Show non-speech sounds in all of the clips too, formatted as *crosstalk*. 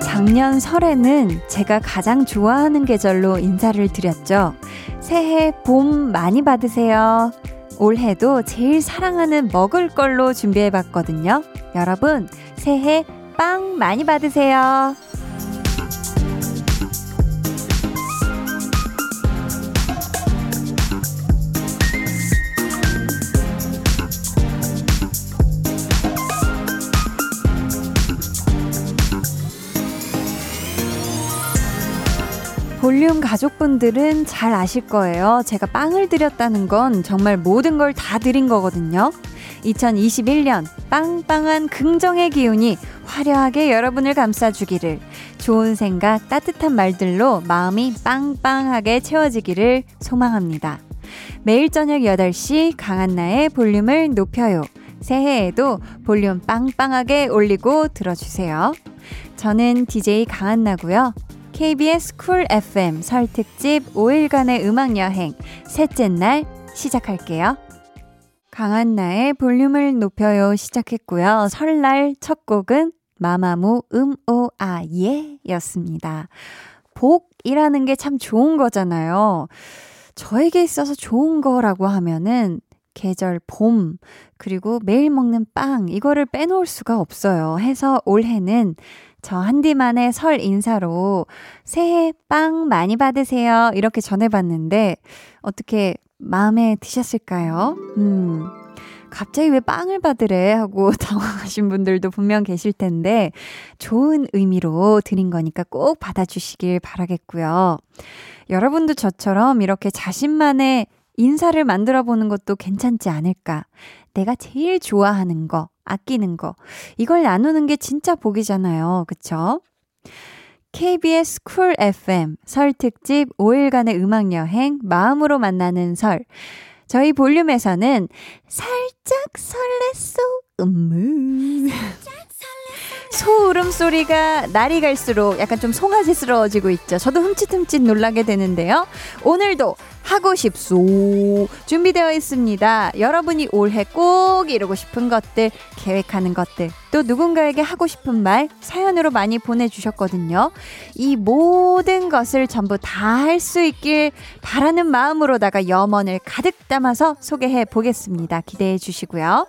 작년 설에는 제가 가장 좋아하는 계절로 인사를 드렸죠. 새해 봄 많이 받으세요. 올해도 제일 사랑하는 먹을 걸로 준비해 봤거든요. 여러분, 새해 빵 많이 받으세요. 볼륨 가족분들은 잘 아실 거예요. 제가 빵을 드렸다는 건 정말 모든 걸 다 드린 거거든요. 2021년 빵빵한 긍정의 기운이 화려하게 여러분을 감싸주기를 좋은 생각, 따뜻한 말들로 마음이 빵빵하게 채워지기를 소망합니다. 매일 저녁 8시 강한나의 볼륨을 높여요. 새해에도 볼륨 빵빵하게 올리고 들어주세요. 저는 DJ 강한나고요. KBS 쿨 FM 설 특집 5일간의 음악 여행 셋째 날 시작할게요. 강한 나의 볼륨을 높여요 시작했고요. 설날 첫 곡은 마마무 음오아예 였습니다. 복이라는 게 참 좋은 거잖아요. 저에게 있어서 좋은 거라고 하면은 계절 봄, 그리고 매일 먹는 빵, 이거를 빼놓을 수가 없어요. 해서 올해는 저 한디만의 설 인사로 새해 빵 많이 받으세요. 이렇게 전해봤는데, 어떻게 마음에 드셨을까요? 음. 갑자기 왜 빵을 받으래? 하고 *laughs* 당황하신 분들도 분명 계실 텐데, 좋은 의미로 드린 거니까 꼭 받아주시길 바라겠고요. 여러분도 저처럼 이렇게 자신만의 인사를 만들어 보는 것도 괜찮지 않을까. 내가 제일 좋아하는 거, 아끼는 거. 이걸 나누는 게 진짜 복이잖아요. 그쵸? KBS Cool FM 설 특집 5일간의 음악 여행 마음으로 만나는 설. 저희 볼륨에서는 살짝 설렜어 음무 소 울음 소리가 날이 갈수록 약간 좀 송아지스러워지고 있죠. 저도 흠칫흠칫 놀라게 되는데요. 오늘도 하고 싶소 준비되어 있습니다. 여러분이 올해 꼭 이루고 싶은 것들, 계획하는 것들, 또 누군가에게 하고 싶은 말 사연으로 많이 보내주셨거든요. 이 모든 것을 전부 다 할 수 있길 바라는 마음으로다가 염원을 가득 담아서 소개해 보겠습니다. 기대해 주시고요.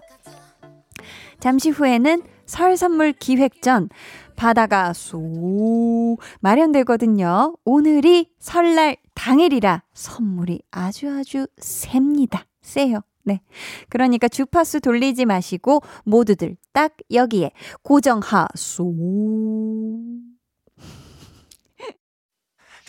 잠시 후에는 설 선물 기획전 바다가 쏙 마련되거든요. 오늘이 설날 당일이라 선물이 아주 아주 셉니다. 세요. 네. 그러니까 주파수 돌리지 마시고 모두들 딱 여기에 고정하소.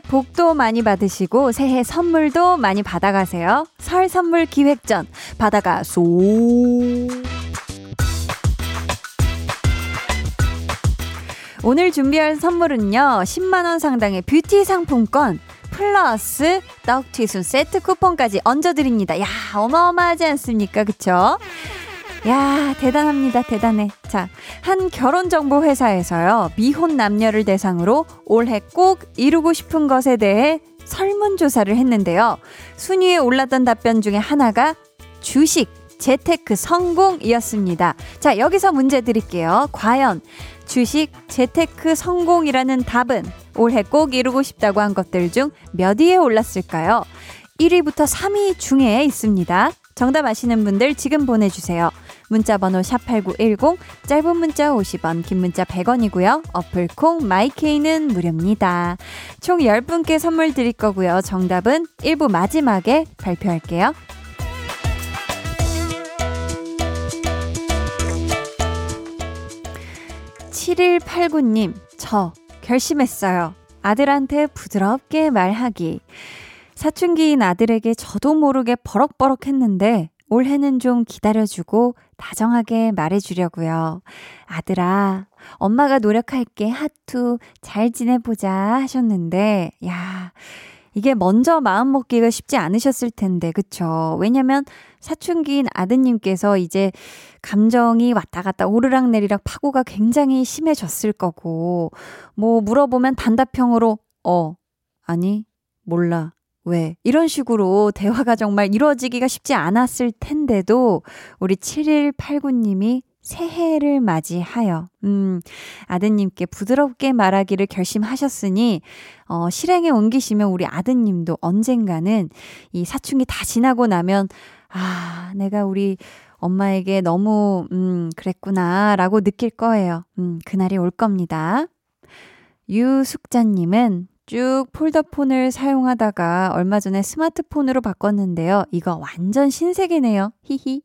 복도 많이 받으시고 새해 선물도 많이 받아가세요. 설 선물 기획전 받아가 쏘. 오늘 준비할 선물은요. 10만 원 상당의 뷰티 상품권 플러스 떡튀순 세트 쿠폰까지 얹어드립니다. 야 어마어마하지 않습니까? 그쵸? 야, 대단합니다. 대단해. 자, 한 결혼정보회사에서요, 미혼 남녀를 대상으로 올해 꼭 이루고 싶은 것에 대해 설문조사를 했는데요. 순위에 올랐던 답변 중에 하나가 주식, 재테크 성공이었습니다. 자, 여기서 문제 드릴게요. 과연 주식, 재테크 성공이라는 답은 올해 꼭 이루고 싶다고 한 것들 중 몇 위에 올랐을까요? 1위부터 3위 중에 있습니다. 정답 아시는 분들 지금 보내주세요. 문자 번호 샵8910, 짧은 문자 50원, 긴 문자 100원이고요. 어플 콩, 마이케이는 무료입니다. 총 10분께 선물 드릴 거고요. 정답은 1부 마지막에 발표할게요. 7189님, 저 결심했어요. 아들한테 부드럽게 말하기. 사춘기인 아들에게 저도 모르게 버럭버럭 했는데 올해는 좀 기다려주고 다정하게 말해주려고요. 아들아, 엄마가 노력할게. 하투, 잘 지내보자 하셨는데, 야, 이게 먼저 마음 먹기가 쉽지 않으셨을 텐데, 그쵸? 왜냐면 사춘기인 아드님께서 이제 감정이 왔다 갔다 오르락 내리락 파고가 굉장히 심해졌을 거고, 뭐 물어보면 단답형으로, 어, 아니, 몰라. 왜? 이런 식으로 대화가 정말 이루어지기가 쉽지 않았을 텐데도 우리 7189님이 새해를 맞이하여, 음, 아드님께 부드럽게 말하기를 결심하셨으니, 어, 실행에 옮기시면 우리 아드님도 언젠가는 이 사춘기 다 지나고 나면, 아, 내가 우리 엄마에게 너무, 음, 그랬구나, 라고 느낄 거예요. 음, 그날이 올 겁니다. 유숙자님은 쭉 폴더폰을 사용하다가 얼마 전에 스마트폰으로 바꿨는데요. 이거 완전 신세계네요. 히히.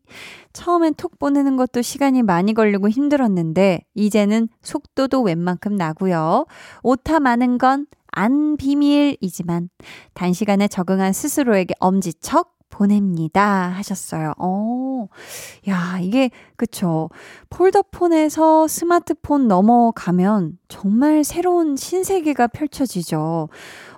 처음엔 톡 보내는 것도 시간이 많이 걸리고 힘들었는데, 이제는 속도도 웬만큼 나고요. 오타 많은 건 안 비밀이지만, 단시간에 적응한 스스로에게 엄지척 보냅니다. 하셨어요. 어, 야, 이게, 그쵸. 폴더폰에서 스마트폰 넘어가면 정말 새로운 신세계가 펼쳐지죠.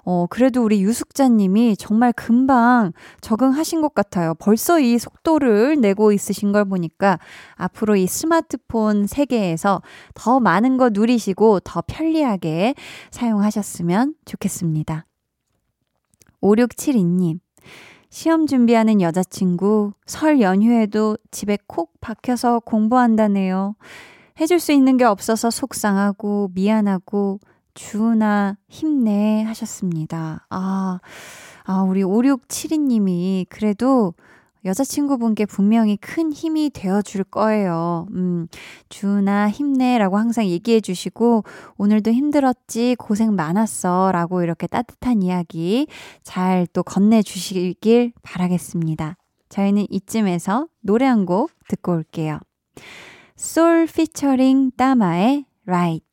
어, 그래도 우리 유숙자님이 정말 금방 적응하신 것 같아요. 벌써 이 속도를 내고 있으신 걸 보니까 앞으로 이 스마트폰 세계에서 더 많은 거 누리시고 더 편리하게 사용하셨으면 좋겠습니다. 5672님. 시험 준비하는 여자친구, 설 연휴에도 집에 콕 박혀서 공부한다네요. 해줄 수 있는 게 없어서 속상하고 미안하고 주은아 힘내 하셨습니다. 아, 아 우리 5672님이 그래도 여자친구분께 분명히 큰 힘이 되어 줄 거예요. 음, 주나 힘내 라고 항상 얘기해 주시고, 오늘도 힘들었지, 고생 많았어. 라고 이렇게 따뜻한 이야기 잘 또 건네 주시길 바라겠습니다. 저희는 이쯤에서 노래 한 곡 듣고 올게요. 솔 피처링 따마의 Right.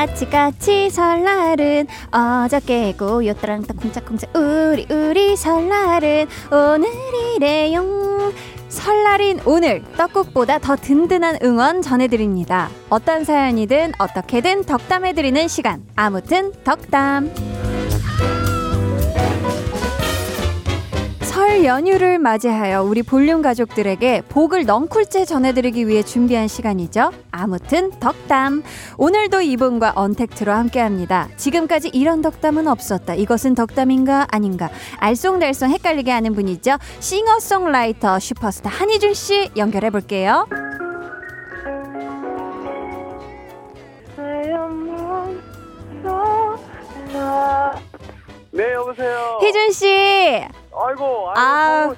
까치까치 설날은 어저께고 요따랑따 쿵짝쿵짝 우리 우리 설날은 오늘이래용. 설날인 오늘 떡국보다 더 든든한 응원 전해드립니다. 어떤 사연이든 어떻게든 덕담해드리는 시간. 아무튼 덕담 설 연휴를 맞이하여 우리 볼륨 가족들에게 복을 넝쿨째 전해드리기 위해 준비한 시간이죠. 아무튼 덕담. 오늘도 이분과 언택트로 함께합니다. 지금까지 이런 덕담은 없었다. 이것은 덕담인가 아닌가. 알쏭달쏭 헷갈리게 하는 분이죠. 싱어송라이터 슈퍼스타 한희준 씨 연결해 볼게요. 네 여보세요. 희준 씨. 아이고. 아이고 아,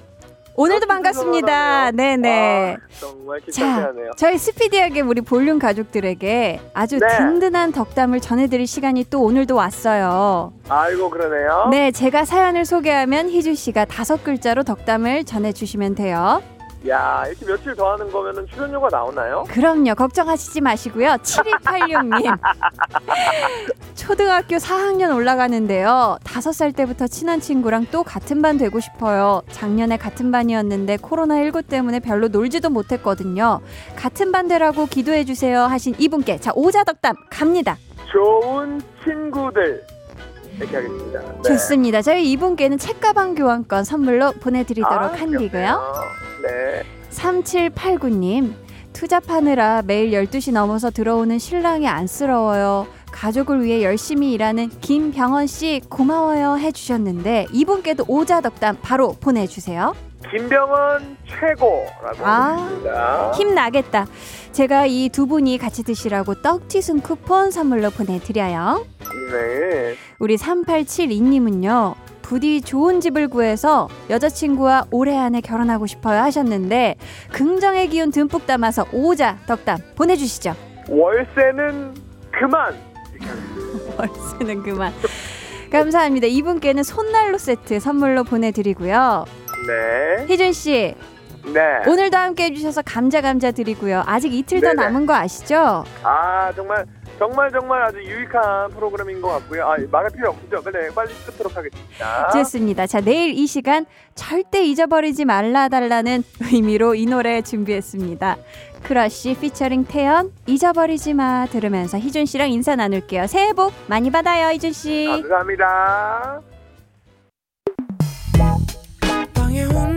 오늘도 반갑습니다. 네네. 아, 정말 자. 저희 스피디하게 우리 볼륨 가족들에게 아주 네. 든든한 덕담을 전해드릴 시간이 또 오늘도 왔어요. 아이고 그러네요. 네, 제가 사연을 소개하면 희주 씨가 다섯 글자로 덕담을 전해주시면 돼요. 야 이렇게 며칠 더 하는 거면은 출연료가 나오나요? 그럼요, 걱정하시지 마시고요. 7286님. *laughs* 초등학교 4학년 올라가는데요. 다섯 살 때부터 친한 친구랑 또 같은 반 되고 싶어요. 작년에 같은 반이었는데 코로나19 때문에 별로 놀지도 못했거든요. 같은 반 되라고 기도해 주세요 하신 이분께 자, 오자 덕담 갑니다. 좋은 친구들 이렇게 하겠습니다. 네. 좋습니다. 저희 이분께는 책가방 교환권 선물로 보내드리도록 아, 한디고요. 네. 3789님, 투잡하느라 매일 12시 넘어서 들어오는 신랑이 안쓰러워요. 가족을 위해 열심히 일하는 김병원 씨 고마워요 해주셨는데 이분께도 오자 덕담 바로 보내주세요. 김병원 최고라고 아. 힘나겠다. 제가 이 두 분이 같이 드시라고 떡튀순 쿠폰 선물로 보내드려요. 네. 우리 3872님은요. 부디 좋은 집을 구해서 여자친구와 올해 안에 결혼하고 싶어요 하셨는데 긍정의 기운 듬뿍 담아서 오자 덕담 보내주시죠. 월세는 그만. *laughs* 월세는 그만. 감사합니다. 이분께는 손난로 세트 선물로 보내드리고요. 네. 희준 씨, 네. 오늘도 함께 해주셔서 감자 감자 드리고요. 아직 이틀 더 네네. 남은 거 아시죠? 아, 정말, 정말, 정말 아주 유익한 프로그램인 것 같고요. 아, 말할 필요 없죠. 네, 빨리 끊도록 하겠습니다. 좋습니다. 자, 내일 이 시간 절대 잊어버리지 말라 달라는 의미로 이 노래 준비했습니다. 크러쉬 피처링 태연 잊어버리지 마 들으면서 희준 씨랑 인사 나눌게요. 새해 복 많이 받아요, 희준 씨. 감사합니다.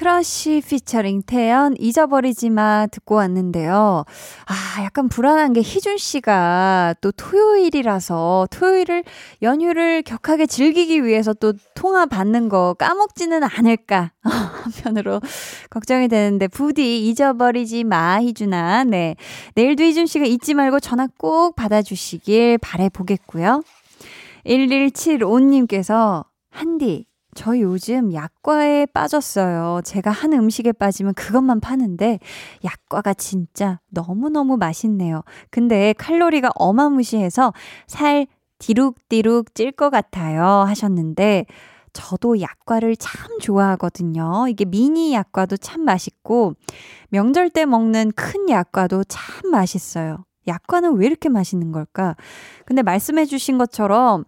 크러쉬 피처링 태연 잊어버리지 마 듣고 왔는데요. 아, 약간 불안한 게 희준 씨가 또 토요일이라서 토요일을 연휴를 격하게 즐기기 위해서 또 통화 받는 거 까먹지는 않을까 *laughs* 한편으로 걱정이 되는데 부디 잊어버리지 마 희준아. 네. 내일도 희준 씨가 잊지 말고 전화 꼭 받아 주시길 바래 보겠고요. 1175님께서 한디 저 요즘 약과에 빠졌어요. 제가 한 음식에 빠지면 그것만 파는데 약과가 진짜 너무너무 맛있네요. 근데 칼로리가 어마무시해서 살 디룩디룩 찔 것 같아요. 하셨는데 저도 약과를 참 좋아하거든요. 이게 미니 약과도 참 맛있고 명절 때 먹는 큰 약과도 참 맛있어요. 약과는 왜 이렇게 맛있는 걸까? 근데 말씀해 주신 것처럼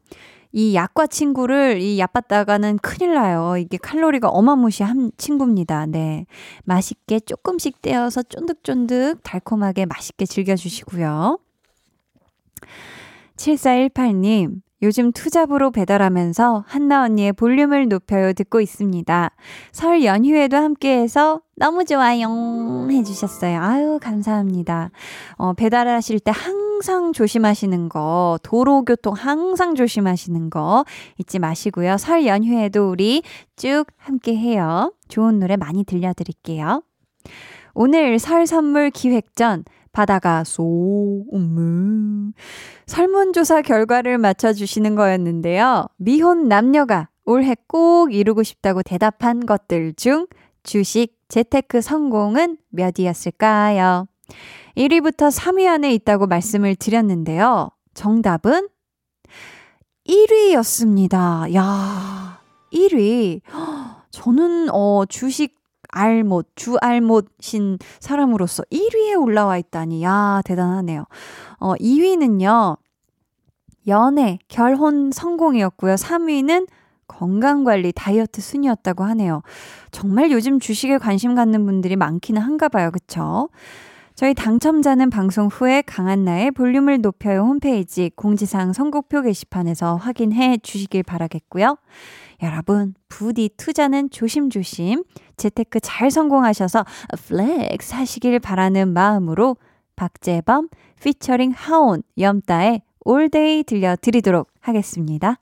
이 약과 친구를 이 얕봤다가는 큰일 나요. 이게 칼로리가 어마무시한 친구입니다. 네. 맛있게 조금씩 떼어서 쫀득쫀득 달콤하게 맛있게 즐겨주시고요. 7418님, 요즘 투잡으로 배달하면서 한나 언니의 볼륨을 높여요 듣고 있습니다. 설 연휴에도 함께해서 너무 좋아요 해주셨어요. 아유 감사합니다. 어, 배달하실 때 항상 조심하시는 거, 도로교통 항상 조심하시는 거 잊지 마시고요. 설 연휴에도 우리 쭉 함께해요. 좋은 노래 많이 들려드릴게요. 오늘 설 선물 기획전 바다가 소음 설문조사 결과를 맞춰주시는 거였는데요. 미혼 남녀가 올해 꼭 이루고 싶다고 대답한 것들 중 주식 재테크 성공은 몇이었을까요? 1위부터 3위 안에 있다고 말씀을 드렸는데요. 정답은 1위였습니다. 야, 1위. *gasps* 저는 어 주식 알못, 주알못신 사람으로서 1위에 올라와 있다니, 야, 대단하네요. 어, 2위는요, 연애, 결혼 성공이었고요. 3위는 건강관리, 다이어트 순이었다고 하네요. 정말 요즘 주식에 관심 갖는 분들이 많기는 한가 봐요. 그쵸? 저희 당첨자는 방송 후에 강한나의 볼륨을 높여요 홈페이지 공지사항 선곡표 게시판에서 확인해 주시길 바라겠고요. 여러분, 부디 투자는 조심조심 재테크 잘 성공하셔서 flex 하시길 바라는 마음으로 박재범 피처링 하온 염따의 All Day 들려드리도록 하겠습니다.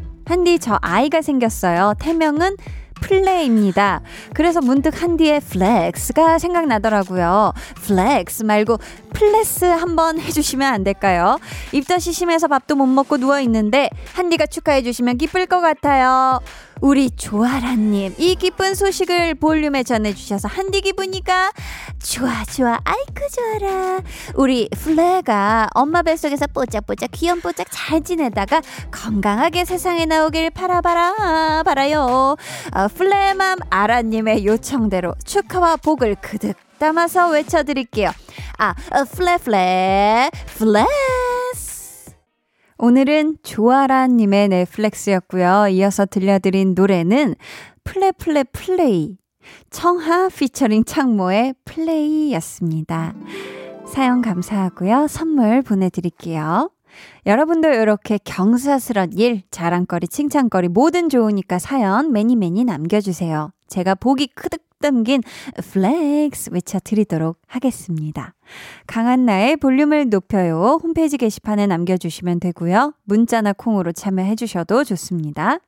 한디 저 아이가 생겼어요. 태명은 플레이입니다. 그래서 문득 한디의 flex가 생각나더라고요. flex 말고 플레스 한번 해주시면 안 될까요? 입덧이 심해서 밥도 못 먹고 누워있는데 한디가 축하해주시면 기쁠 것 같아요. 우리 조아라님 이 기쁜 소식을 볼륨에 전해주셔서 한디 기분이가 좋아, 좋아. 아이쿠, 좋아라. 우리 플레가 엄마 뱃속에서 뽀짝뽀짝 귀염뽀짝 잘 지내다가 건강하게 세상에 나오길 바라바라, 바라요. 어, 플레맘 아라님의 요청대로 축하와 복을 그득 담아서 외쳐드릴게요. 아, 어, 플레, 플레. 오늘은 조아라님의 넷플렉스였고요. 이어서 들려드린 노래는 플레, 플레, 플레이. 청하 피처링 창모의 Play였습니다. 사연 감사하고요. 선물 보내드릴게요. 여러분도 이렇게 경사스런 일, 자랑거리, 칭찬거리 뭐든 좋으니까 사연 many many 남겨주세요. 제가 복이 그득 담긴 flex 외쳐드리도록 하겠습니다. 강한나의 볼륨을 높여요. 홈페이지 게시판에 남겨주시면 되고요. 문자나 콩으로 참여해주셔도 좋습니다.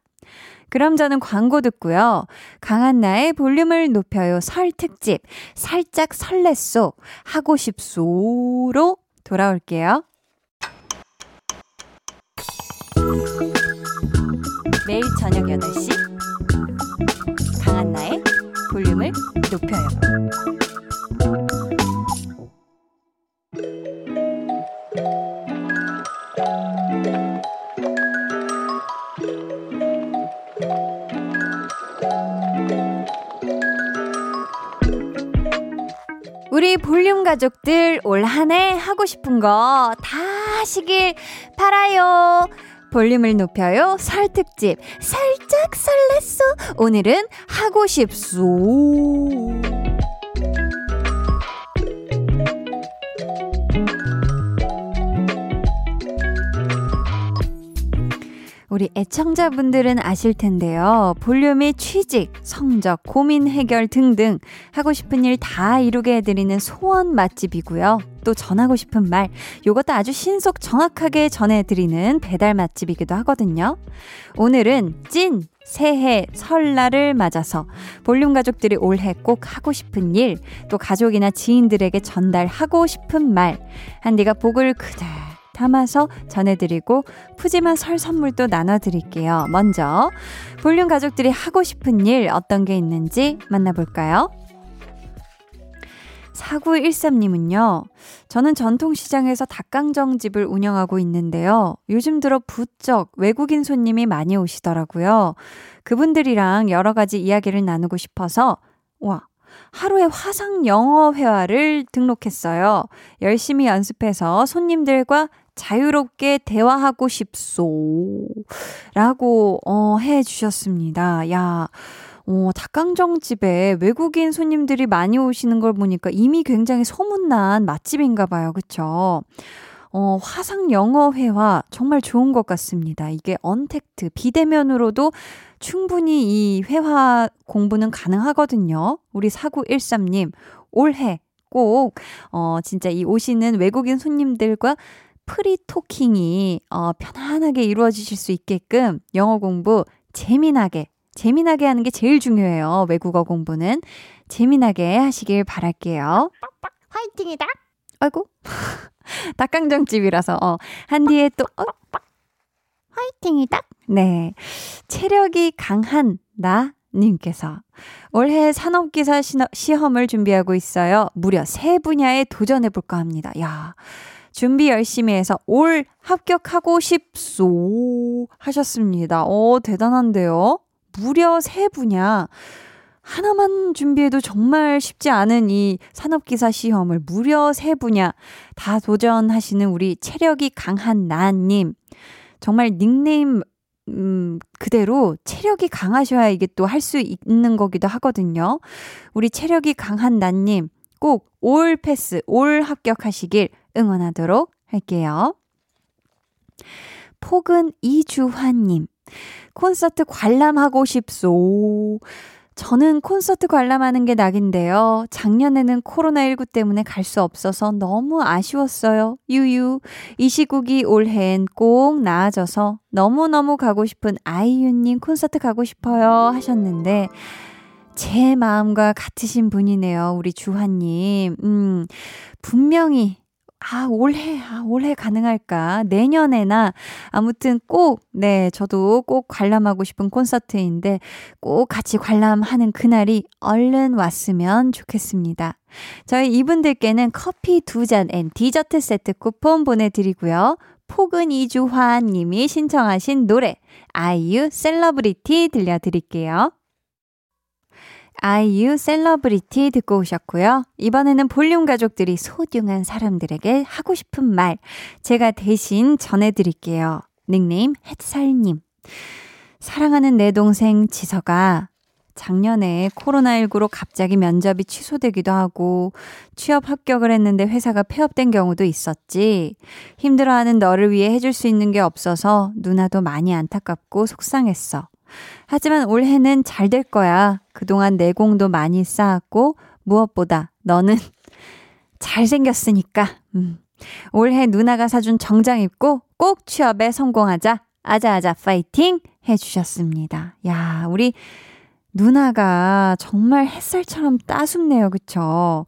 그럼 저는 광고 듣고요. 강한나의 볼륨을 높여요 설 특집 살짝 설렜소 하고 싶소로 돌아올게요. 매일 저녁 8시 강한나의 볼륨을 높여요. 우리 볼륨 가족들 올 한 해 하고 싶은 거 다 하시길 바라요. 볼륨을 높여요. 설 특집 살짝 설렜어. 오늘은 하고 싶소. 우리 애청자분들은 아실 텐데요. 볼륨이 취직, 성적, 고민 해결 등등 하고 싶은 일 다 이루게 해드리는 소원 맛집이고요. 또 전하고 싶은 말, 요것도 아주 신속 정확하게 전해드리는 배달 맛집이기도 하거든요. 오늘은 찐 새해 설날을 맞아서 볼륨 가족들이 올해 꼭 하고 싶은 일, 또 가족이나 지인들에게 전달하고 싶은 말, 한디가 복을 그대 담아서 전해드리고 푸짐한 설 선물도 나눠드릴게요. 먼저 볼륨 가족들이 하고 싶은 일 어떤 게 있는지 만나볼까요? 4913님은요, 저는 전통시장에서 닭강정집을 운영하고 있는데요. 요즘 들어 부쩍 외국인 손님이 많이 오시더라고요. 그분들이랑 여러 가지 이야기를 나누고 싶어서, 와, 하루에 화상 영어 회화를 등록했어요. 열심히 연습해서 손님들과 자유롭게 대화하고 싶소. 라고, 어, 해 주셨습니다. 야, 어, 닭강정집에 외국인 손님들이 많이 오시는 걸 보니까 이미 굉장히 소문난 맛집인가 봐요. 그쵸? 어, 화상 영어 회화 정말 좋은 것 같습니다. 이게 언택트, 비대면으로도 충분히 이 회화 공부는 가능하거든요. 우리 4913님, 올해 꼭, 어, 진짜 이 오시는 외국인 손님들과 프리토킹이, 어, 편안하게 이루어지실 수 있게끔 영어 공부 재미나게, 재미나게 하는 게 제일 중요해요. 외국어 공부는. 재미나게 하시길 바랄게요. 화이팅이다! 아이고. *laughs* 닭강정집이라서, 어, 한디에 또, 어, 화이팅이다! 네. 체력이 강한 나 님께서 올해 산업기사 시험을 준비하고 있어요. 무려 세 분야에 도전해 볼까 합니다. 야 준비 열심히 해서 올 합격하고 싶소 하셨습니다. 오, 대단한데요? 무려 세 분야. 하나만 준비해도 정말 쉽지 않은 이 산업기사 시험을 무려 세 분야 다 도전하시는 우리 체력이 강한 나님. 정말 닉네임 음, 그대로 체력이 강하셔야 이게 또 할 수 있는 거기도 하거든요. 우리 체력이 강한 나님 꼭 올 패스, 올 합격하시길 응원하도록 할게요. 폭은 이주환님. 콘서트 관람하고 싶소. 저는 콘서트 관람하는 게 낙인데요. 작년에는 코로나19 때문에 갈 수 없어서 너무 아쉬웠어요. 유유. 이 시국이 올해엔 꼭 나아져서 너무너무 가고 싶은 아이유님 콘서트 가고 싶어요. 하셨는데, 제 마음과 같으신 분이네요. 우리 주환님. 음, 분명히 아, 올해, 아, 올해 가능할까? 내년에나, 아무튼 꼭, 네, 저도 꼭 관람하고 싶은 콘서트인데, 꼭 같이 관람하는 그날이 얼른 왔으면 좋겠습니다. 저희 이분들께는 커피 두 잔 and 디저트 세트 쿠폰 보내드리고요. 곡은 이주환 님이 신청하신 노래, 아이유 셀러브리티 들려드릴게요. 아이유 셀러브리티 듣고 오셨고요. 이번에는 볼륨 가족들이 소중한 사람들에게 하고 싶은 말 제가 대신 전해드릴게요. 닉네임 햇살님. 사랑하는 내 동생 지서가 작년에 코로나19로 갑자기 면접이 취소되기도 하고 취업 합격을 했는데 회사가 폐업된 경우도 있었지. 힘들어하는 너를 위해 해줄 수 있는 게 없어서 누나도 많이 안타깝고 속상했어. 하지만 올해는 잘 될 거야. 그동안 내공도 많이 쌓았고 무엇보다 너는 *laughs* 잘생겼으니까. 음. 올해 누나가 사준 정장 입고 꼭 취업에 성공하자. 아자아자 파이팅 해주셨습니다. 야, 우리 누나가 정말 햇살처럼 따숩네요. 그쵸?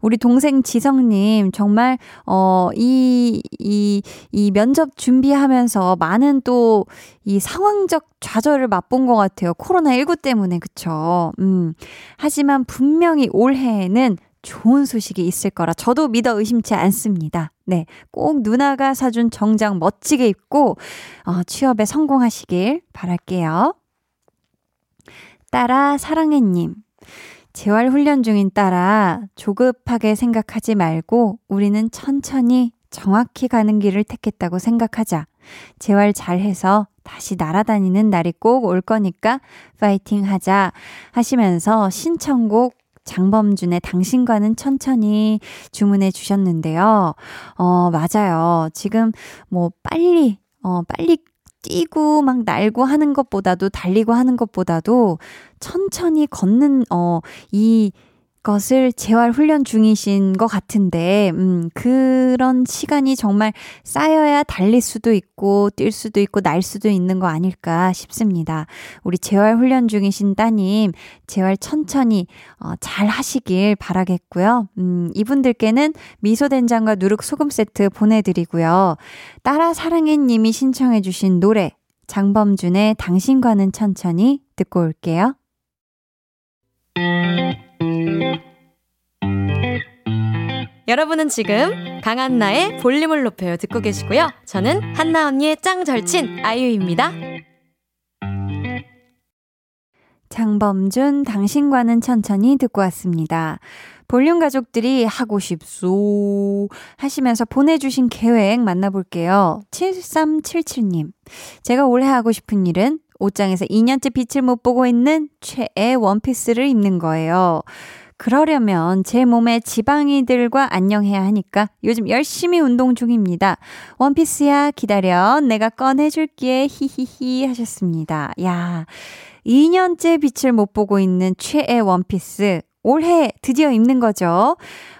우리 동생 지성님, 정말, 어, 이, 이, 이 면접 준비하면서 많은 또 이 상황적 좌절을 맛본 것 같아요. 코로나19 때문에. 그쵸? 음. 하지만 분명히 올해에는 좋은 소식이 있을 거라 저도 믿어 의심치 않습니다. 네. 꼭 누나가 사준 정장 멋지게 입고, 어, 취업에 성공하시길 바랄게요. 따라 사랑해님. 재활 훈련 중인 따라 조급하게 생각하지 말고 우리는 천천히 정확히 가는 길을 택했다고 생각하자. 재활 잘해서 다시 날아다니는 날이 꼭 올 거니까 파이팅 하자 하시면서 신청곡 장범준의 당신과는 천천히 주문해 주셨는데요. 어, 맞아요. 지금 뭐 빨리, 어, 빨리 뛰고 막 날고 하는 것보다도 달리고 하는 것보다도 천천히 걷는 어 이 것을 재활 훈련 중이신 것 같은데, 음, 그런 시간이 정말 쌓여야 달릴 수도 있고, 뛸 수도 있고, 날 수도 있는 거 아닐까 싶습니다. 우리 재활 훈련 중이신 따님, 재활 천천히, 어, 잘 하시길 바라겠고요. 음, 이분들께는 미소된장과 누룩소금 세트 보내드리고요. 따라 사랑해 님이 신청해주신 노래, 장범준의 당신과는 천천히 듣고 올게요. 여러분은 지금 강한나의 볼륨을 높여요 듣고 계시고요. 저는 한나 언니의 짱 절친 아이유입니다. 장범준 당신과는 천천히 듣고 왔습니다. 볼륨 가족들이 하고 싶소 하시면서 보내주신 계획 만나볼게요. 7377님. 제가 올해 하고 싶은 일은 옷장에서 2년째 빛을 못 보고 있는 최애 원피스를 입는 거예요. 그러려면 제 몸에 지방이들과 안녕해야 하니까 요즘 열심히 운동 중입니다. 원피스야 기다려 내가 꺼내줄게 히히히 하셨습니다. 야 2년째 빛을 못 보고 있는 최애 원피스 올해 드디어 입는 거죠.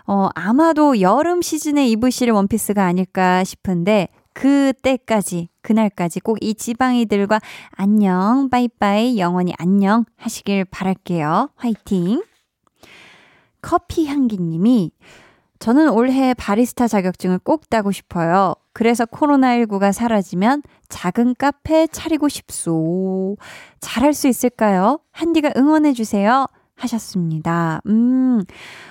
어, 아마도 여름 시즌에 입으실 원피스가 아닐까 싶은데 그때까지, 그날까지 꼭 이 지방이들과 안녕, 빠이빠이, 영원히 안녕 하시길 바랄게요. 화이팅! 커피 향기님이 저는 올해 바리스타 자격증을 꼭 따고 싶어요. 그래서 코로나19가 사라지면 작은 카페 차리고 싶소. 잘할 수 있을까요? 한디가 응원해주세요. 하셨습니다. 음,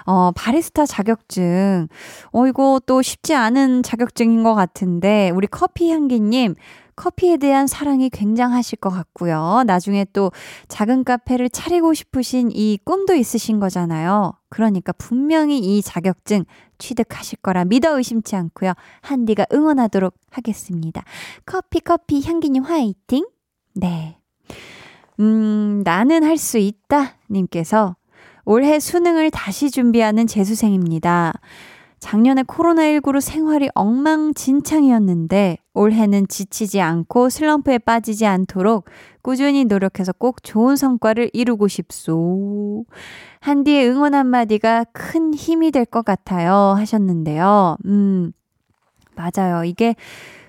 어, 바리스타 자격증. 어, 이거 또 쉽지 않은 자격증인 것 같은데, 우리 커피 향기님, 커피에 대한 사랑이 굉장하실 것 같고요. 나중에 또 작은 카페를 차리고 싶으신 이 꿈도 있으신 거잖아요. 그러니까 분명히 이 자격증 취득하실 거라 믿어 의심치 않고요. 한디가 응원하도록 하겠습니다. 커피, 커피, 향기님 화이팅! 네. 음, 나는 할 수 있다. 님께서 올해 수능을 다시 준비하는 재수생입니다. 작년에 코로나19로 생활이 엉망진창이었는데 올해는 지치지 않고 슬럼프에 빠지지 않도록 꾸준히 노력해서 꼭 좋은 성과를 이루고 싶소. 한디의 응원 한마디가 큰 힘이 될 것 같아요. 하셨는데요. 음, 맞아요. 이게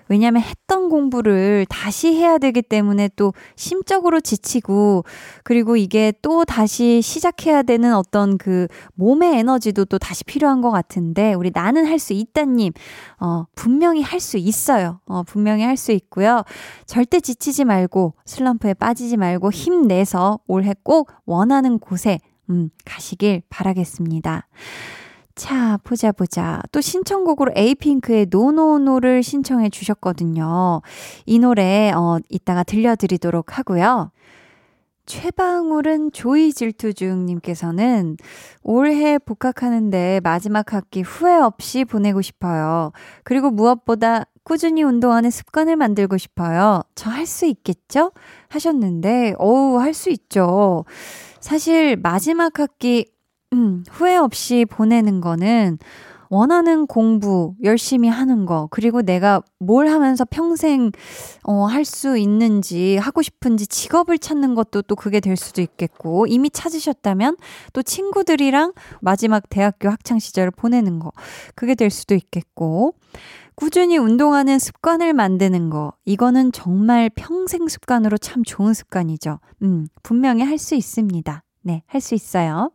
왜냐면 했던 공부를 다시 해야 되기 때문에 또 심적으로 지치고 그리고 이게 또 다시 시작해야 되는 어떤 그 몸의 에너지도 또 다시 필요한 것 같은데 우리 나는 할 수 있다님 어 분명히 할 수 있어요. 어 분명히 할 수 있고요. 절대 지치지 말고 슬럼프에 빠지지 말고 힘내서 올해 꼭 원하는 곳에 음 가시길 바라겠습니다. 자, 보자, 보자. 또 신청곡으로 에이핑크의 NoNoNo를 신청해 주셨거든요. 이 노래, 어, 이따가 들려드리도록 하고요. 최방울은 조이 질투중님께서는 올해 복학하는데 마지막 학기 후회 없이 보내고 싶어요. 그리고 무엇보다 꾸준히 운동하는 습관을 만들고 싶어요. 저 할 수 있겠죠? 하셨는데, 어우, 할 수 있죠. 사실 마지막 학기 음, 후회 없이 보내는 거는 원하는 공부 열심히 하는 거, 그리고 내가 뭘 하면서 평생, 어, 할 수 있는지, 하고 싶은지 직업을 찾는 것도 또 그게 될 수도 있겠고, 이미 찾으셨다면 또 친구들이랑 마지막 대학교 학창 시절을 보내는 거, 그게 될 수도 있겠고, 꾸준히 운동하는 습관을 만드는 거, 이거는 정말 평생 습관으로 참 좋은 습관이죠. 음, 분명히 할 수 있습니다. 네, 할 수 있어요.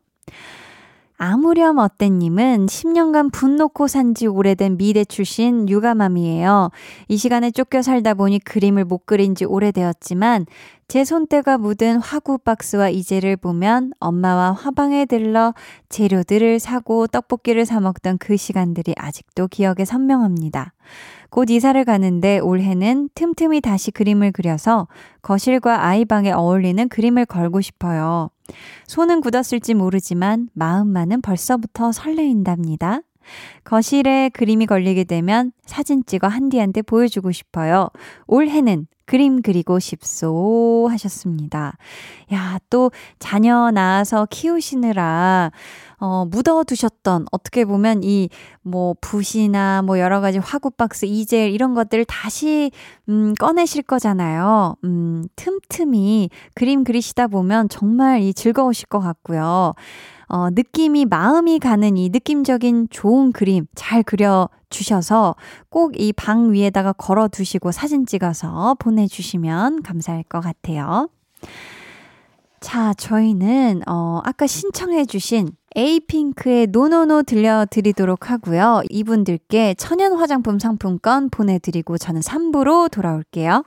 아무렴 어때님은 10년간 분 놓고 산 지 오래된 미대 출신 육아맘이에요. 이 시간에 쫓겨 살다 보니 그림을 못 그린 지 오래되었지만 제 손때가 묻은 화구 박스와 이제를 보면 엄마와 화방에 들러 재료들을 사고 떡볶이를 사 먹던 그 시간들이 아직도 기억에 선명합니다. 곧 이사를 가는데 올해는 틈틈이 다시 그림을 그려서 거실과 아이 방에 어울리는 그림을 걸고 싶어요. 손은 굳었을지 모르지만 마음만은 벌써부터 설레인답니다. 거실에 그림이 걸리게 되면 사진 찍어 한디한테 보여주고 싶어요. 올해는 그림 그리고 싶소 하셨습니다. 야, 또 자녀 낳아서 키우시느라 어, 묻어두셨던 어떻게 보면 이 뭐 붓이나 뭐 여러 가지 화구 박스, 이젤 이런 것들을 다시 음, 꺼내실 거잖아요. 음, 틈틈이 그림 그리시다 보면 정말 이 즐거우실 것 같고요. 어, 느낌이 마음이 가는 이 느낌적인 좋은 그림 잘 그려 주셔서 꼭 이 방 위에다가 걸어 두시고 사진 찍어서 보내주시면 감사할 것 같아요. 자, 저희는, 어, 아까 신청해주신 에이핑크의 노노노 들려드리도록 하고요. 이분들께 천연 화장품 상품권 보내드리고 저는 3부로 돌아올게요.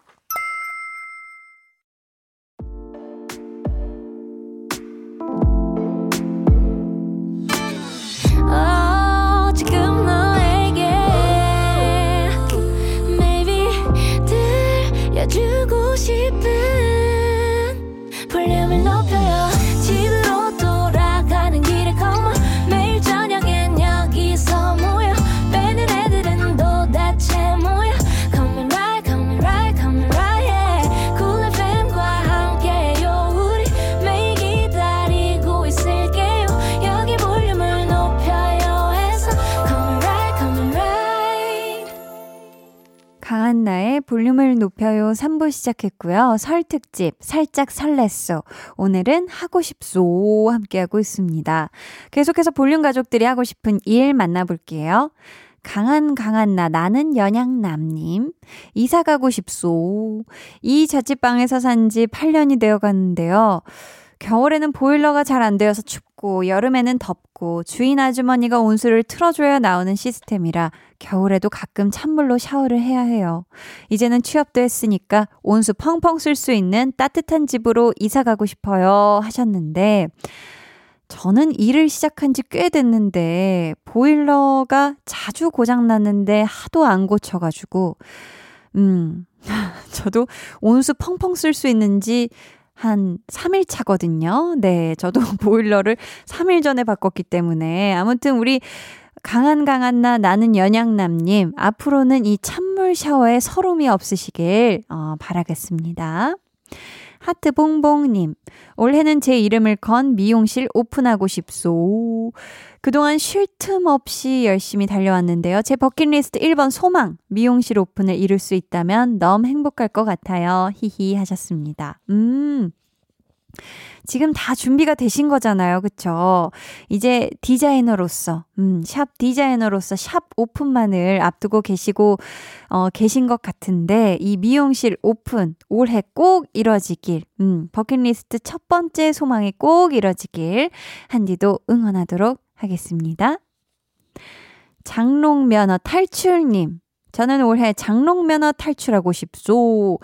볼륨을 높여요 3부 시작했고요. 설 특집 살짝 설렜어. 오늘은 하고 싶소 함께하고 있습니다. 계속해서 볼륨 가족들이 하고 싶은 일 만나볼게요. 강한 강한 나 나는 연양남님 이사 가고 싶소. 이 자취방에서 산 지 8년이 되어 갔는데요. 겨울에는 보일러가 잘 안 되어서 춥고 여름에는 덥고 주인 아주머니가 온수를 틀어줘야 나오는 시스템이라 겨울에도 가끔 찬물로 샤워를 해야 해요. 이제는 취업도 했으니까 온수 펑펑 쓸 수 있는 따뜻한 집으로 이사 가고 싶어요 하셨는데 저는 일을 시작한 지 꽤 됐는데 보일러가 자주 고장 났는데 하도 안 고쳐가지고 음 *laughs* 저도 온수 펑펑 쓸 수 있는지 한 3일 차거든요. 네, 저도 *laughs* 보일러를 3일 전에 바꿨기 때문에 아무튼 우리 강한 강한 나 나는 연양남님 앞으로는 이 찬물 샤워에 서름이 없으시길 어, 바라겠습니다. 하트 봉봉님 올해는 제 이름을 건 미용실 오픈하고 싶소. 그동안 쉴 틈 없이 열심히 달려왔는데요. 제 버킷리스트 1번 소망 미용실 오픈을 이룰 수 있다면 너무 행복할 것 같아요. 히히 하셨습니다. 음. 지금 다 준비가 되신 거잖아요. 그쵸? 이제 디자이너로서, 음, 샵 디자이너로서 샵 오픈만을 앞두고 계시고, 어, 계신 것 같은데, 이 미용실 오픈 올해 꼭 이뤄지길, 음, 버킷리스트 첫 번째 소망이 꼭 이뤄지길, 한디도 응원하도록 하겠습니다. 장롱면허 탈출님. 저는 올해 장롱면허 탈출하고 싶소.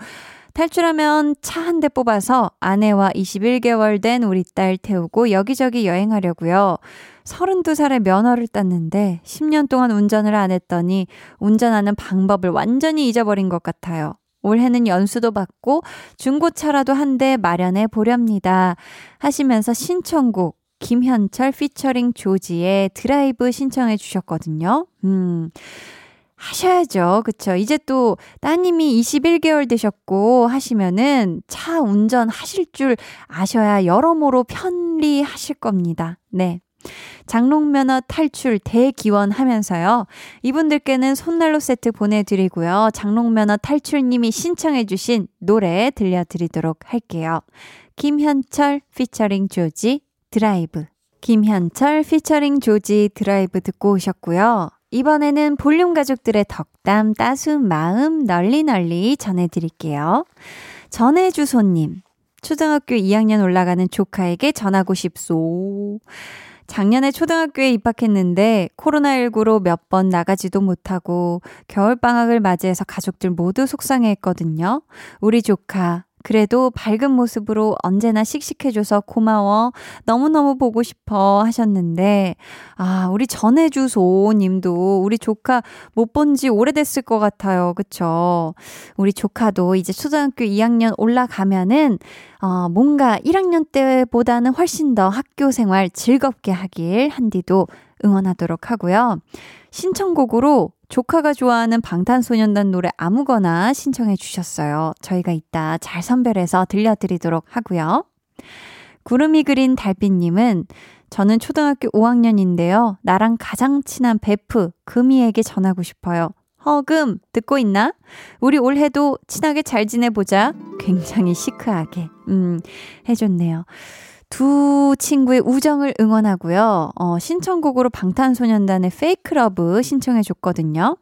탈출하면 차 한 대 뽑아서 아내와 21개월 된 우리 딸 태우고 여기저기 여행하려고요. 32살에 면허를 땄는데 10년 동안 운전을 안 했더니 운전하는 방법을 완전히 잊어버린 것 같아요. 올해는 연수도 받고 중고차라도 한 대 마련해 보렵니다. 하시면서 신청곡 김현철 피처링 조지의 드라이브 신청해 주셨거든요. 음. 하셔야죠. 그쵸. 이제 또 따님이 21개월 되셨고 하시면은 차 운전 하실 줄 아셔야 여러모로 편리하실 겁니다. 네. 장롱면허 탈출 대기원 하면서요. 이분들께는 손난로 세트 보내드리고요. 장롱면허 탈출님이 신청해주신 노래 들려드리도록 할게요. 김현철 피처링 조지 드라이브. 김현철 피처링 조지 드라이브 듣고 오셨고요. 이번에는 볼륨 가족들의 덕담 따스운 마음 널리 널리 전해드릴게요. 전해주소님. 초등학교 2학년 올라가는 조카에게 전하고 싶소. 작년에 초등학교에 입학했는데 코로나19로 몇 번 나가지도 못하고 겨울방학을 맞이해서 가족들 모두 속상해 했거든요. 우리 조카, 그래도 밝은 모습으로 언제나 씩씩해줘서 고마워. 너무너무 보고 싶어 하셨는데, 아, 우리 전해주소 님도 우리 조카 못 본 지 오래됐을 것 같아요. 그쵸? 우리 조카도 이제 초등학교 2학년 올라가면은, 어, 뭔가 1학년 때보다는 훨씬 더 학교 생활 즐겁게 하길 한디도 응원하도록 하고요. 신청곡으로 조카가 좋아하는 방탄소년단 노래 아무거나 신청해 주셨어요. 저희가 이따 잘 선별해서 들려드리도록 하고요. 구름이 그린 달빛님은 저는 초등학교 5학년인데요. 나랑 가장 친한 베프, 금이에게 전하고 싶어요. 허금, 듣고 있나? 우리 올해도 친하게 잘 지내보자. 굉장히 시크하게, 음, 해줬네요. 두 친구의 우정을 응원하고요. 어, 신청곡으로 방탄소년단의 Fake Love 신청해 줬거든요.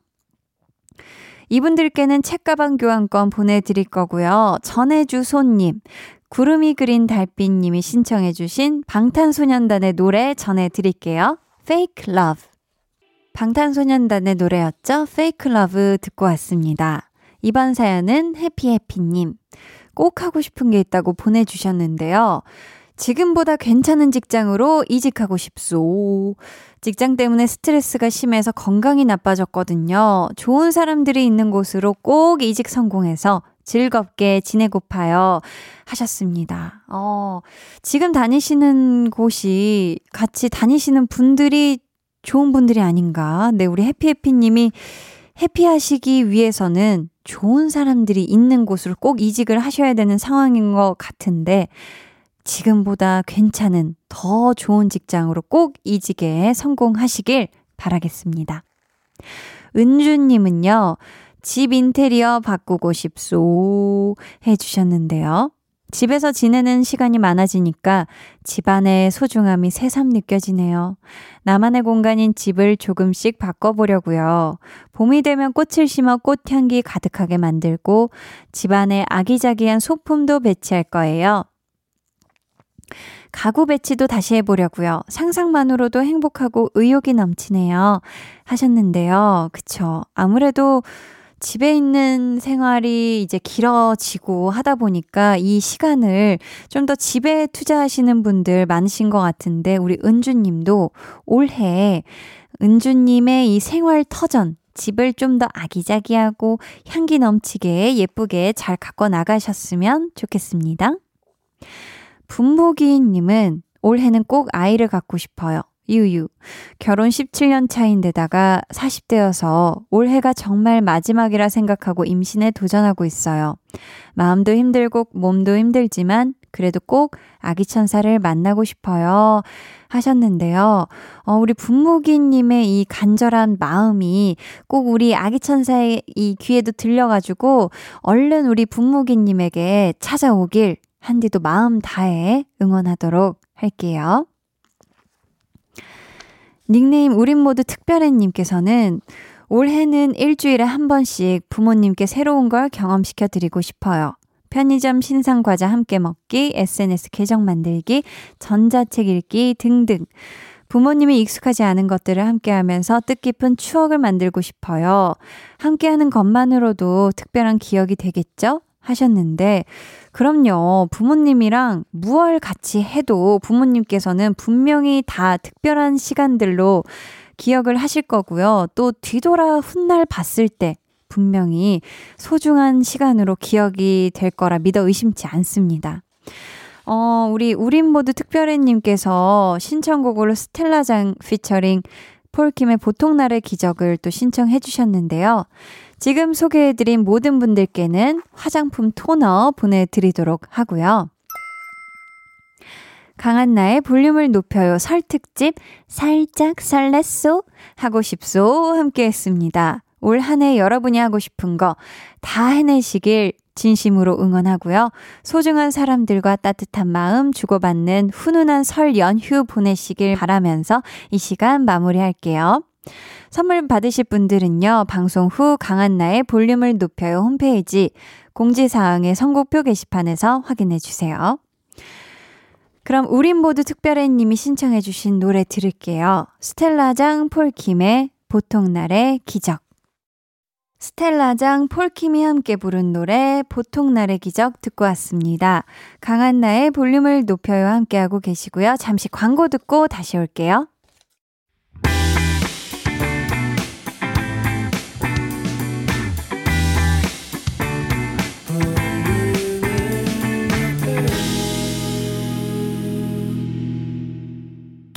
이분들께는 책가방 교환권 보내드릴 거고요. 전해주 손님, 구름이 그린 달빛님이 신청해 주신 방탄소년단의 노래 전해드릴게요. Fake Love. 방탄소년단의 노래였죠. Fake Love 듣고 왔습니다. 이번 사연은 해피해피님. 꼭 하고 싶은 게 있다고 보내주셨는데요. 지금보다 괜찮은 직장으로 이직하고 싶소. 직장 때문에 스트레스가 심해서 건강이 나빠졌거든요. 좋은 사람들이 있는 곳으로 꼭 이직 성공해서 즐겁게 지내고파요. 하셨습니다. 어, 지금 다니시는 곳이 같이 다니시는 분들이 좋은 분들이 아닌가. 네, 우리 해피해피님이 해피하시기 위해서는 좋은 사람들이 있는 곳으로 꼭 이직을 하셔야 되는 상황인 것 같은데, 지금보다 괜찮은 더 좋은 직장으로 꼭 이직에 성공하시길 바라겠습니다. 은주님은요, 집 인테리어 바꾸고 싶소 해주셨는데요. 집에서 지내는 시간이 많아지니까 집안의 소중함이 새삼 느껴지네요. 나만의 공간인 집을 조금씩 바꿔보려고요. 봄이 되면 꽃을 심어 꽃향기 가득하게 만들고 집안에 아기자기한 소품도 배치할 거예요. 가구 배치도 다시 해보려고요. 상상만으로도 행복하고 의욕이 넘치네요. 하셨는데요. 그쵸. 아무래도 집에 있는 생활이 이제 길어지고 하다 보니까 이 시간을 좀 더 집에 투자하시는 분들 많으신 것 같은데, 우리 은주님도 올해 은주님의 이 생활 터전, 집을 좀 더 아기자기하고 향기 넘치게 예쁘게 잘 갖고 나가셨으면 좋겠습니다. 분모기님은 올해는 꼭 아이를 갖고 싶어요. 유유. 결혼 17년 차인데다가 40대여서 올해가 정말 마지막이라 생각하고 임신에 도전하고 있어요. 마음도 힘들고 몸도 힘들지만 그래도 꼭 아기 천사를 만나고 싶어요. 하셨는데요. 어, 우리 분무기님의 이 간절한 마음이 꼭 우리 아기 천사의 이 귀에도 들려가지고 얼른 우리 분무기님에게 찾아오길 한디도 마음 다해 응원하도록 할게요. 닉네임 우린 모두 특별해님께서는 올해는 일주일에 한 번씩 부모님께 새로운 걸 경험시켜 드리고 싶어요. 편의점 신상 과자 함께 먹기, SNS 계정 만들기, 전자책 읽기 등등. 부모님이 익숙하지 않은 것들을 함께 하면서 뜻깊은 추억을 만들고 싶어요. 함께 하는 것만으로도 특별한 기억이 되겠죠? 하셨는데, 그럼요. 부모님이랑 무얼 같이 해도 부모님께서는 분명히 다 특별한 시간들로 기억을 하실 거고요. 또 뒤돌아 훗날 봤을 때 분명히 소중한 시간으로 기억이 될 거라 믿어 의심치 않습니다. 어, 우리 우린 모두 특별해님께서 신청곡으로 스텔라장 피처링 폴킴의 보통날의 기적을 또 신청해 주셨는데요. 지금 소개해드린 모든 분들께는 화장품 토너 보내드리도록 하고요. 강한나의 볼륨을 높여요 설 특집 살짝 설렜소 하고 싶소 함께 했습니다. 올 한 해 여러분이 하고 싶은 거 다 해내시길 진심으로 응원하고요. 소중한 사람들과 따뜻한 마음 주고받는 훈훈한 설 연휴 보내시길 바라면서 이 시간 마무리할게요. 선물 받으실 분들은요, 방송 후 강한나의 볼륨을 높여요 홈페이지 공지사항의 선곡표 게시판에서 확인해 주세요. 그럼 우린 모두 특별해님이 신청해 주신 노래 들을게요. 스텔라장 폴킴의 보통날의 기적. 스텔라장 폴킴이 함께 부른 노래 보통날의 기적 듣고 왔습니다. 강한나의 볼륨을 높여요 함께하고 계시고요. 잠시 광고 듣고 다시 올게요.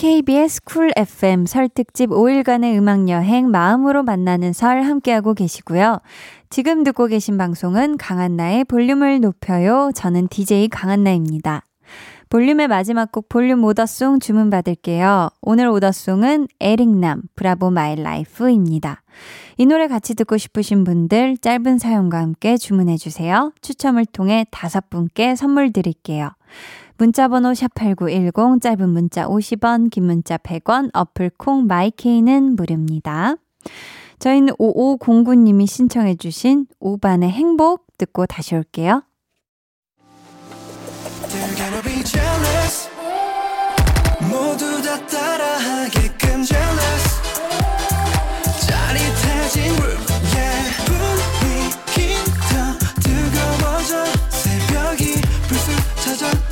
KBS 쿨 FM 설 특집 5일간의 음악 여행 마음으로 만나는 설 함께하고 계시고요. 지금 듣고 계신 방송은 강한나의 볼륨을 높여요. 저는 DJ 강한나입니다. 볼륨의 마지막 곡 볼륨 order song 주문 받을게요. 오늘 order song은 에릭남 Bravo My Life입니다. 이 노래 같이 듣고 싶으신 분들 짧은 사연과 함께 주문해 주세요. 추첨을 통해 다섯 분께 선물 드릴게요. 문자번호 샵8910 짧은 문자 50원 긴 문자 100원 어플 콩 마이케이는 무료입니다. 저희는 5509님이 신청해 주신 오반의 행복 듣고 다시 올게요. 모두 다 따라하게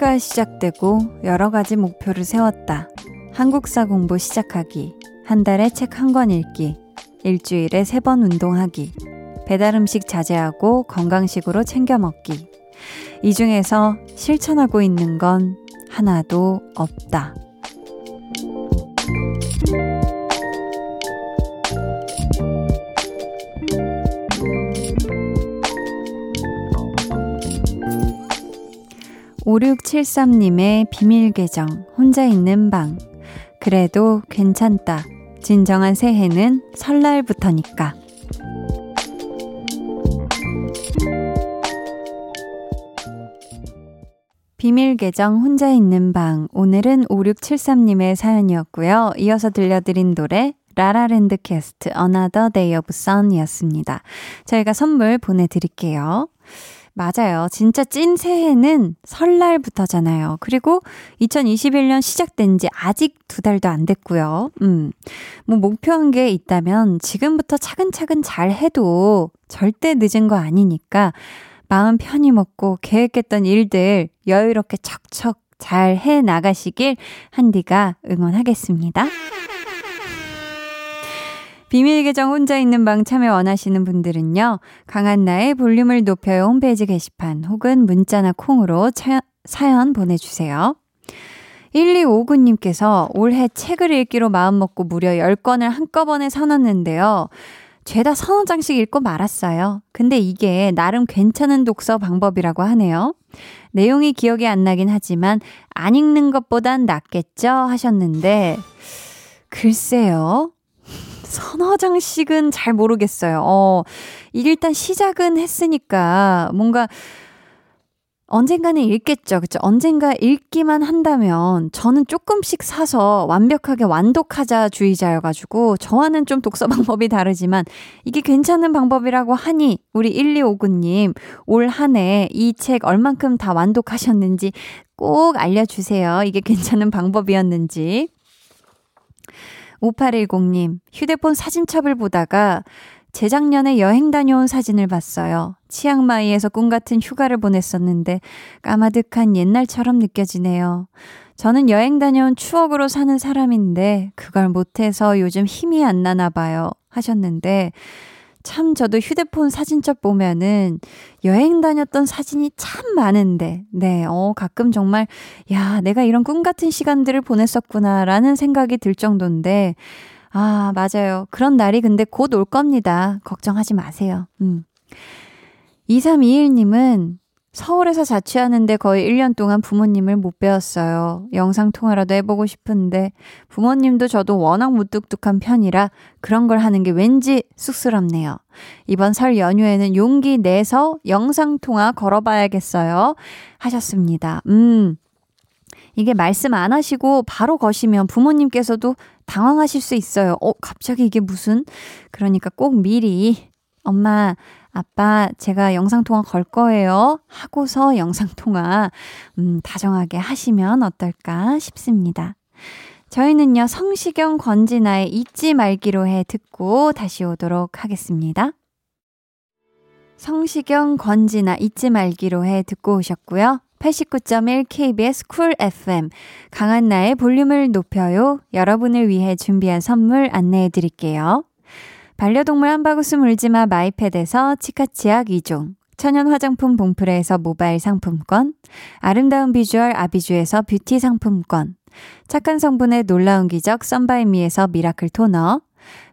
새해가 시작되고 여러 가지 목표를 세웠다. 한국사 공부 시작하기, 한 달에 책 한 권 읽기, 일주일에 세 번 운동하기, 배달 음식 자제하고 건강식으로 챙겨 먹기. 이 중에서 실천하고 있는 건 하나도 없다. (5673님의) 비밀 계정 혼자 있는 방 그래도 괜찮다 진정한 새해는 설날부터니까 비밀 계정 혼자 있는 방 오늘은 5673님의 사연이었고요. 이어서 들려드린 노래 라라랜드 캐스트 Another Day of Sun이었습니다. 저희가 선물 보내드릴게요. 맞아요. 진짜 찐 새해는 설날부터잖아요. 그리고 2021년 시작된 지 아직 두 달도 안 됐고요. 음. 뭐 목표한 게 있다면 지금부터 차근차근 잘 해도 절대 늦은 거 아니니까 마음 편히 먹고 계획했던 일들 여유롭게 척척 잘 해 나가시길 한디가 응원하겠습니다. 비밀 계정 혼자 있는 방 참여 원하시는 분들은요. 강한나의 볼륨을 높여요 홈페이지 게시판 혹은 문자나 콩으로 차, 사연 보내주세요. 1259님께서 올해 책을 읽기로 마음먹고 무려 10권을 한꺼번에 사놨는데요. 죄다 서너 장씩 읽고 말았어요. 근데 이게 나름 괜찮은 독서 방법이라고 하네요. 내용이 기억이 안 나긴 하지만 안 읽는 것보단 낫겠죠? 하셨는데, 글쎄요. 장씩은 잘 모르겠어요. 어, 일단 시작은 했으니까 뭔가 언젠가는 읽겠죠. 그쵸? 언젠가 읽기만 한다면 저는 조금씩 사서 완벽하게 완독하자 주의자여가지고 저와는 좀 독서 *laughs* 방법이 다르지만 이게 괜찮은 방법이라고 하니 우리 1259님 올 한 해 이 책 얼만큼 다 완독하셨는지 꼭 알려주세요. 이게 괜찮은 방법이었는지. 5810님, 휴대폰 사진첩을 보다가 재작년에 여행 다녀온 사진을 봤어요. 치앙마이에서 꿈 같은 휴가를 보냈었는데 까마득한 옛날처럼 느껴지네요. 저는 여행 다녀온 추억으로 사는 사람인데 그걸 못해서 요즘 힘이 안 나나 봐요. 하셨는데 참 저도 휴대폰 사진첩 보면은 여행 다녔던 사진이 참 많은데, 네, 어, 가끔 정말, 야, 내가 이런 꿈 같은 시간들을 보냈었구나라는 생각이 들 정도인데, 아, 맞아요. 그런 날이 근데 곧 올 겁니다. 걱정하지 마세요. 음. 2321님은 서울에서 자취하는데 거의 1년 동안 부모님을 못 배웠어요. 영상통화라도 해보고 싶은데 부모님도 저도 워낙 무뚝뚝한 편이라 그런 걸 하는 게 왠지 쑥스럽네요. 이번 설 연휴에는 용기 내서 영상통화 걸어봐야겠어요. 하셨습니다. 음. 이게 말씀 안 하시고 바로 거시면 부모님께서도 당황하실 수 있어요. 어, 갑자기 이게 무슨? 그러니까 꼭 미리 엄마, 아빠, 제가 영상통화 걸 거예요. 하고서 영상통화, 음, 다정하게 하시면 어떨까 싶습니다. 저희는요, 성시경 권진아의 잊지 말기로 해 듣고 다시 오도록 하겠습니다. 성시경 권진아 잊지 말기로 해 듣고 오셨고요. 89.1 KBS 쿨 FM 강한나의 볼륨을 높여요. 여러분을 위해 준비한 선물 안내해 드릴게요. 반려동물 한바구스 물지마 마이패드에서 치카치약 2종 천연 화장품 봉프레에서 모바일 상품권 아름다운 비주얼 아비주에서 뷰티 상품권 착한 성분의 놀라운 기적 썬바이미에서 미라클 토너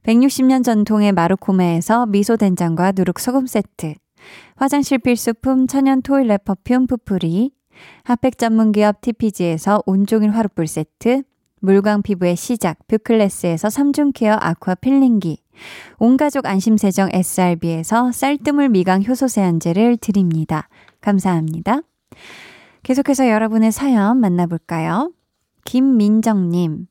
160년 전통의 마루코메에서 미소된장과 누룩소금 세트 화장실 필수품 천연 toilet perfume 푸풀이 핫팩 전문 기업 TPG에서 온종일 화롯불 세트, 물광 피부의 시작 뷰클래스에서 3중 케어 아쿠아 필링기, 온가족 안심세정 SRB에서 쌀뜨물 미강 효소 세안제를 드립니다. 감사합니다. 계속해서 여러분의 사연 만나볼까요? 김민정님.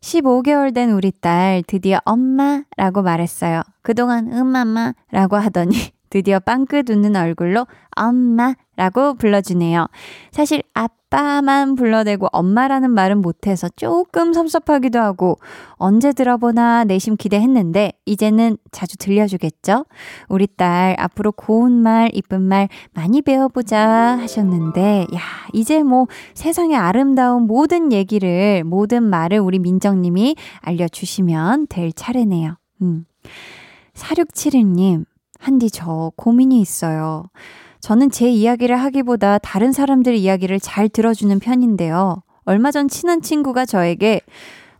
15개월 된 우리 딸 드디어 엄마라고 말했어요. 그동안 음마마라고 하더니 드디어 빵끝 웃는 얼굴로 엄마라고 불러주네요. 사실 아빠만 불러대고 엄마라는 말은 못해서 조금 섭섭하기도 하고 언제 들어보나 내심 기대했는데 이제는 자주 들려주겠죠? 우리 딸 앞으로 고운 말, 이쁜 말 많이 배워보자 하셨는데 야 이제 뭐 세상의 아름다운 모든 얘기를 모든 말을 우리 민정님이 알려주시면 될 차례네요. 음. 4671님 한디 저 고민이 있어요. 저는 제 이야기를 하기보다 다른 사람들 이야기를 잘 들어주는 편인데요. 얼마 전 친한 친구가 저에게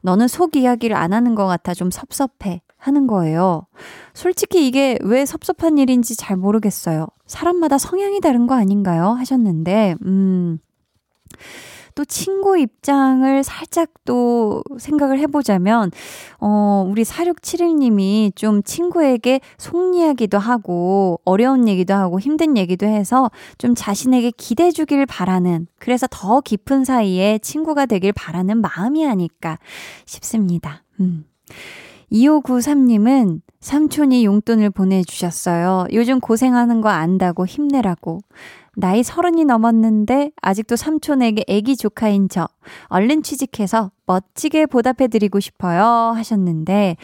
너는 속 이야기를 안 하는 것 같아 좀 섭섭해 하는 거예요. 솔직히 이게 왜 섭섭한 일인지 잘 모르겠어요. 사람마다 성향이 다른 거 아닌가요? 하셨는데, 음. 또 친구 입장을 살짝 또 생각을 해보자면, 어, 우리 4671님이 좀 친구에게 속 이야기도 하고, 어려운 얘기도 하고, 힘든 얘기도 해서 좀 자신에게 기대 주길 바라는, 그래서 더 깊은 사이에 친구가 되길 바라는 마음이 아닐까 싶습니다. 음. 2593님은 삼촌이 용돈을 보내주셨어요. 요즘 고생하는 거 안다고 힘내라고. 나이 서른이 넘었는데 아직도 삼촌에게 애기 조카인 저. 얼른 취직해서 멋지게 보답해드리고 싶어요. 하셨는데,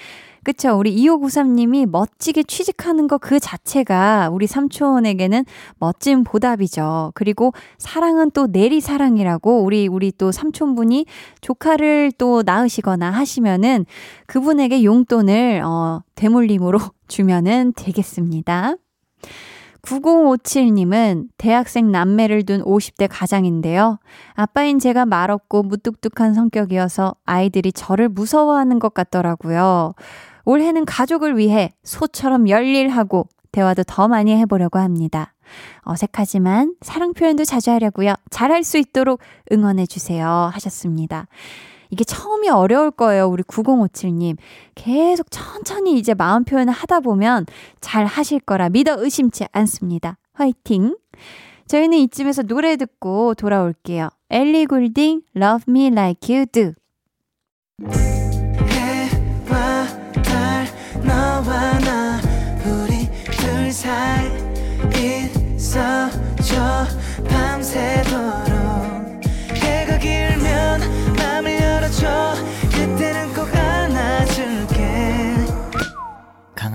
그쵸. 우리 2593님이 멋지게 취직하는 거 그 자체가 우리 삼촌에게는 멋진 보답이죠. 그리고 사랑은 또 내리 사랑이라고 우리, 우리 또 삼촌분이 조카를 또 낳으시거나 하시면은 그분에게 용돈을, 어, 대물림으로 *laughs* 주면은 되겠습니다. 9057님은 대학생 남매를 둔 50대 가장인데요. 아빠인 제가 말없고 무뚝뚝한 성격이어서 아이들이 저를 무서워하는 것 같더라고요. 올해는 가족을 위해 소처럼 열일하고 대화도 더 많이 해보려고 합니다. 어색하지만 사랑 표현도 자주 하려고요. 잘할 수 있도록 응원해주세요. 하셨습니다. 이게 처음이 어려울 거예요. 우리 9057님. 계속 천천히 이제 마음 표현을 하다 보면 잘 하실 거라 믿어 의심치 않습니다. 화이팅! 저희는 이쯤에서 노래 듣고 돌아올게요. 엘리 굴딩, Love Me Like You Do. 해와 달 너와 나 우리 둘 사이 있어줘 밤새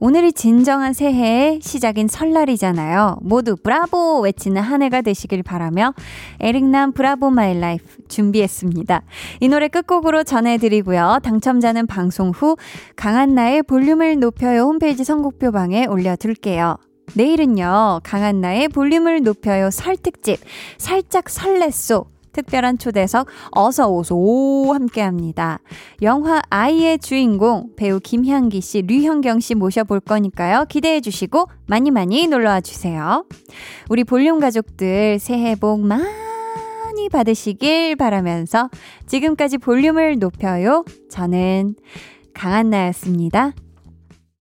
오늘이 진정한 새해의 시작인 설날이잖아요. 모두 브라보 외치는 한 해가 되시길 바라며 에릭남 Bravo My Life 준비했습니다. 이 노래 끝곡으로 전해드리고요. 당첨자는 방송 후 강한나의 볼륨을 높여요 홈페이지 선곡표 방에 올려둘게요. 내일은요, 강한나의 볼륨을 높여요 설 특집, 살짝 설렜소. 특별한 초대석 어서 오소 함께 합니다. 영화 아이의 주인공 배우 김향기 씨, 류현경 씨 모셔볼 거니까요. 기대해 주시고 많이 많이 놀러와 주세요. 우리 볼륨 가족들 새해 복 많이 받으시길 바라면서 지금까지 볼륨을 높여요. 저는 강한나였습니다.